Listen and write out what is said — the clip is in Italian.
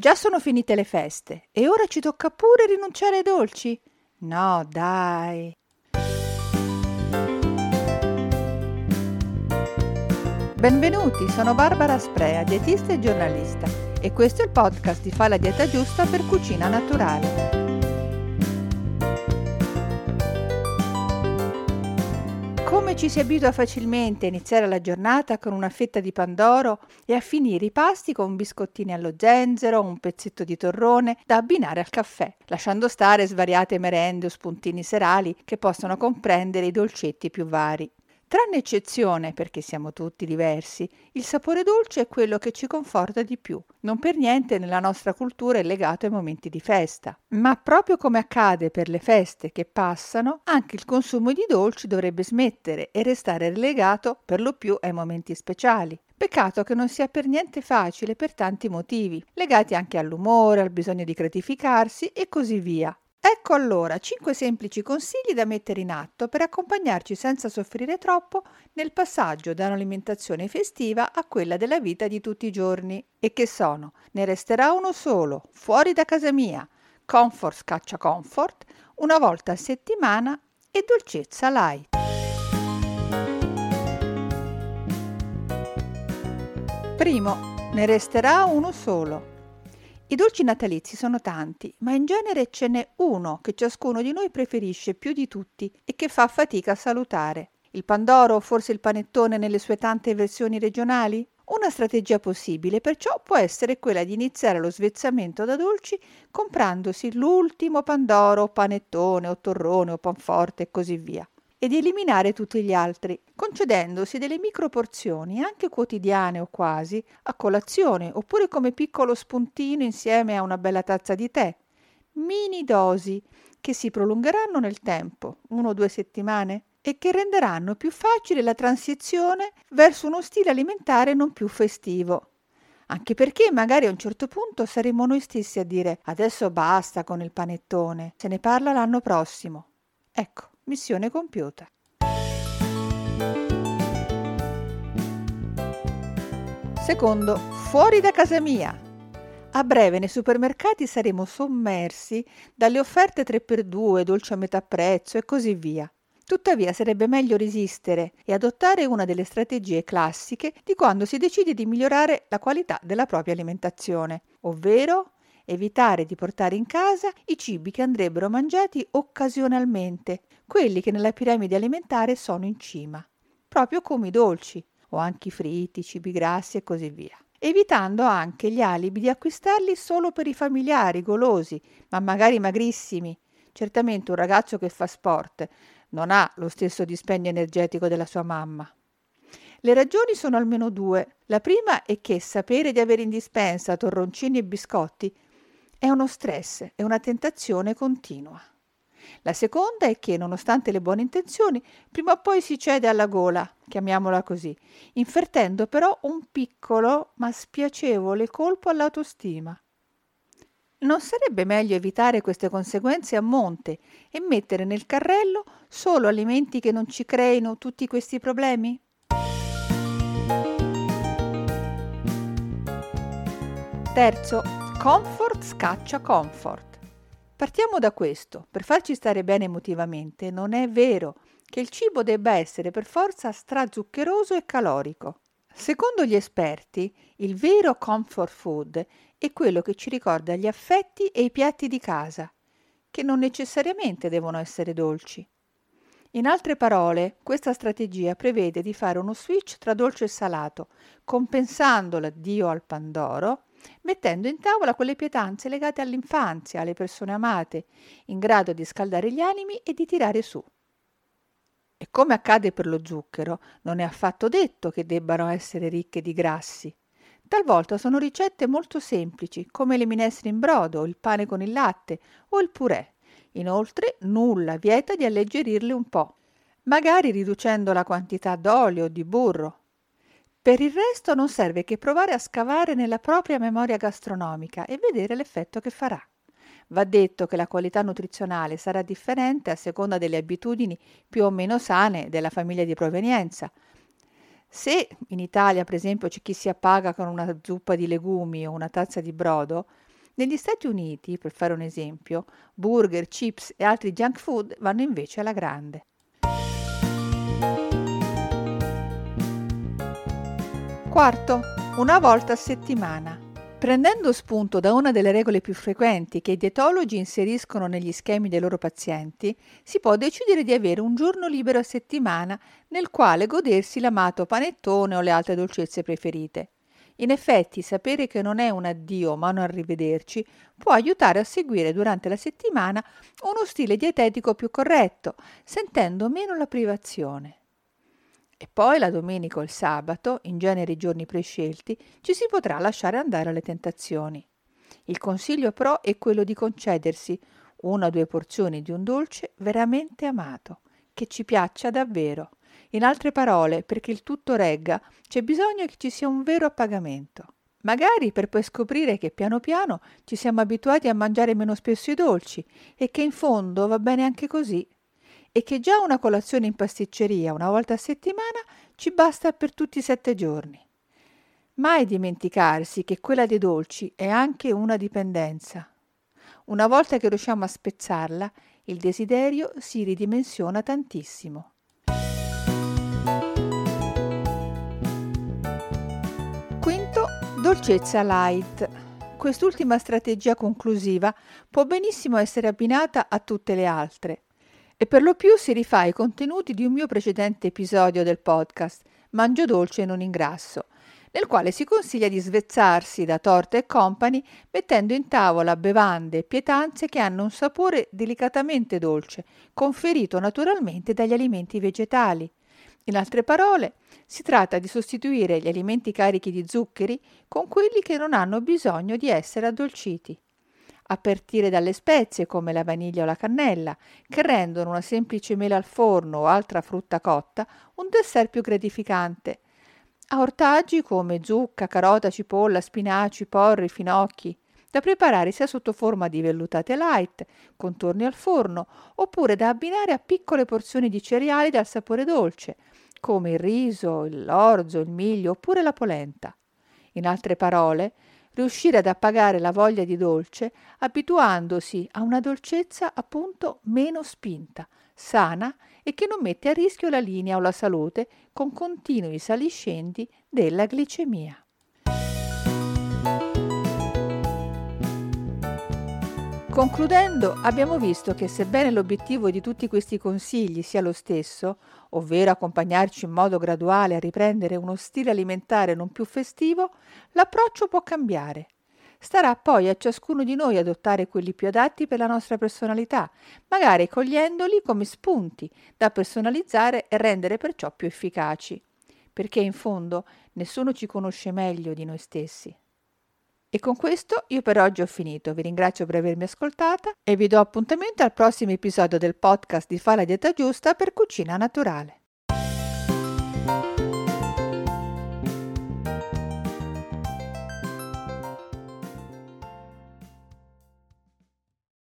Già sono finite le feste e ora ci tocca pure rinunciare ai dolci? No, dai. Benvenuti, sono Barbara Sprea, dietista e giornalista e questo è il podcast di Fa la dieta giusta per cucina naturale. Come ci si abitua facilmente a iniziare la giornata con una fetta di pandoro e a finire i pasti con biscottini allo zenzero un pezzetto di torrone da abbinare al caffè, lasciando stare svariate merende o spuntini serali che possono comprendere i dolcetti più vari. Tranne eccezione, perché siamo tutti diversi, il sapore dolce è quello che ci conforta di più. Non per niente nella nostra cultura è legato ai momenti di festa. Ma proprio come accade per le feste che passano, anche il consumo di dolci dovrebbe smettere e restare relegato per lo più ai momenti speciali. Peccato che non sia per niente facile per tanti motivi, legati anche all'umore, al bisogno di gratificarsi e così via. Ecco allora cinque semplici consigli da mettere in atto per accompagnarci senza soffrire troppo nel passaggio da un'alimentazione festiva a quella della vita di tutti i giorni. E che sono? Ne resterà uno solo, fuori da casa mia, comfort scaccia comfort, una volta a settimana e dolcezza light. Primo, ne resterà uno solo. I dolci natalizi sono tanti, ma in genere ce n'è uno che ciascuno di noi preferisce più di tutti e che fa fatica a salutare. Il pandoro o forse il panettone nelle sue tante versioni regionali? Una strategia possibile perciò può essere quella di iniziare lo svezzamento da dolci comprandosi l'ultimo pandoro, panettone o torrone o panforte e così via e di eliminare tutti gli altri, concedendosi delle microporzioni, anche quotidiane o quasi, a colazione oppure come piccolo spuntino insieme a una bella tazza di tè. Mini dosi che si prolungheranno nel tempo, uno o due settimane, e che renderanno più facile la transizione verso uno stile alimentare non più festivo. Anche perché magari a un certo punto saremo noi stessi a dire adesso basta con il panettone, se ne parla l'anno prossimo. Ecco, Missione compiuta. Secondo, fuori da casa mia. A breve nei supermercati saremo sommersi dalle offerte 3x2, dolce a metà prezzo e così via. Tuttavia sarebbe meglio resistere e adottare una delle strategie classiche di quando si decide di migliorare la qualità della propria alimentazione, ovvero evitare di portare in casa i cibi che andrebbero mangiati occasionalmente, quelli che nella piramide alimentare sono in cima, proprio come i dolci o anche i fritti, i cibi grassi e così via evitando anche gli alibi di acquistarli solo per i familiari golosi, ma magari magrissimi. Certamente un ragazzo che fa sport non ha lo stesso dispendio energetico della sua mamma. Le ragioni sono almeno due. La prima è che sapere di avere in dispensa torroncini e biscotti è uno stress, è una tentazione continua. La seconda è che, nonostante le buone intenzioni, prima o poi si cede alla gola, chiamiamola così, infertendo però un piccolo ma spiacevole colpo all'autostima. Non sarebbe meglio evitare queste conseguenze a monte e mettere nel carrello solo alimenti che non ci creino tutti questi problemi? Terzo, Comfort scaccia comfort. Partiamo da questo. Per farci stare bene emotivamente non è vero che il cibo debba essere per forza strazuccheroso e calorico. Secondo gli esperti, il vero comfort food è quello che ci ricorda gli affetti e i piatti di casa, che non necessariamente devono essere dolci. In altre parole, questa strategia prevede di fare uno switch tra dolce e salato, compensando l'addio al pandoro mettendo in tavola quelle pietanze legate all'infanzia, alle persone amate, in grado di scaldare gli animi e di tirare su. E come accade per lo zucchero, non è affatto detto che debbano essere ricche di grassi. Talvolta sono ricette molto semplici, come le minestre in brodo, il pane con il latte o il purè. Inoltre, nulla vieta di alleggerirle un po', magari riducendo la quantità d'olio o di burro, per il resto non serve che provare a scavare nella propria memoria gastronomica e vedere l'effetto che farà. Va detto che la qualità nutrizionale sarà differente a seconda delle abitudini più o meno sane della famiglia di provenienza. Se in Italia, per esempio, c'è chi si appaga con una zuppa di legumi o una tazza di brodo, Negli Stati Uniti, per fare un esempio, burger, chips e altri junk food vanno invece alla grande. Quarto, una volta a settimana. Prendendo spunto da una delle regole più frequenti che i dietologi inseriscono negli schemi dei loro pazienti, si può decidere di avere un giorno libero a settimana nel quale godersi l'amato panettone o le altre dolcezze preferite. In effetti, sapere che non è un addio ma un arrivederci può aiutare a seguire durante la settimana uno stile dietetico più corretto, sentendo meno la privazione. E poi la domenica o il sabato, in genere i giorni prescelti, ci si potrà lasciare andare alle tentazioni. Il consiglio però è quello di concedersi una o due porzioni di un dolce veramente amato, che ci piaccia davvero. In altre parole, perché il tutto regga, c'è bisogno che ci sia un vero appagamento. Magari per poi scoprire che piano piano ci siamo abituati a mangiare meno spesso i dolci e che in fondo va bene anche così e che già una colazione in pasticceria una volta a settimana ci basta per tutti i sette giorni. Mai dimenticarsi che quella dei dolci è anche una dipendenza. Una volta che riusciamo a spezzarla, il desiderio si ridimensiona tantissimo. Quinto, dolcezza light. Quest'ultima strategia conclusiva può benissimo essere abbinata a tutte le altre e per lo più si rifà ai contenuti di un mio precedente episodio del podcast Mangio dolce e non ingrasso, nel quale si consiglia di svezzarsi da torte e company mettendo in tavola bevande e pietanze che hanno un sapore delicatamente dolce, conferito naturalmente dagli alimenti vegetali. In altre parole, si tratta di sostituire gli alimenti carichi di zuccheri con quelli che non hanno bisogno di essere addolciti a partire dalle spezie come la vaniglia o la cannella, che rendono una semplice mela al forno o altra frutta cotta un dessert più gratificante, a ortaggi come zucca, carota, cipolla, spinaci, porri, finocchi, da preparare sia sotto forma di vellutate light, contorni al forno, oppure da abbinare a piccole porzioni di cereali dal sapore dolce, come il riso, l'orzo, il miglio oppure la polenta. In altre parole, riuscire ad appagare la voglia di dolce abituandosi a una dolcezza appunto meno spinta, sana e che non mette a rischio la linea o la salute con continui saliscendi della glicemia. Concludendo, abbiamo visto che sebbene l'obiettivo di tutti questi consigli sia lo stesso, ovvero accompagnarci in modo graduale a riprendere uno stile alimentare non più festivo, l'approccio può cambiare. Starà poi a ciascuno di noi adottare quelli più adatti per la nostra personalità, magari cogliendoli come spunti da personalizzare e rendere perciò più efficaci. Perché in fondo nessuno ci conosce meglio di noi stessi. E con questo io per oggi ho finito, vi ringrazio per avermi ascoltata e vi do appuntamento al prossimo episodio del podcast di Fa la dieta giusta per cucina naturale.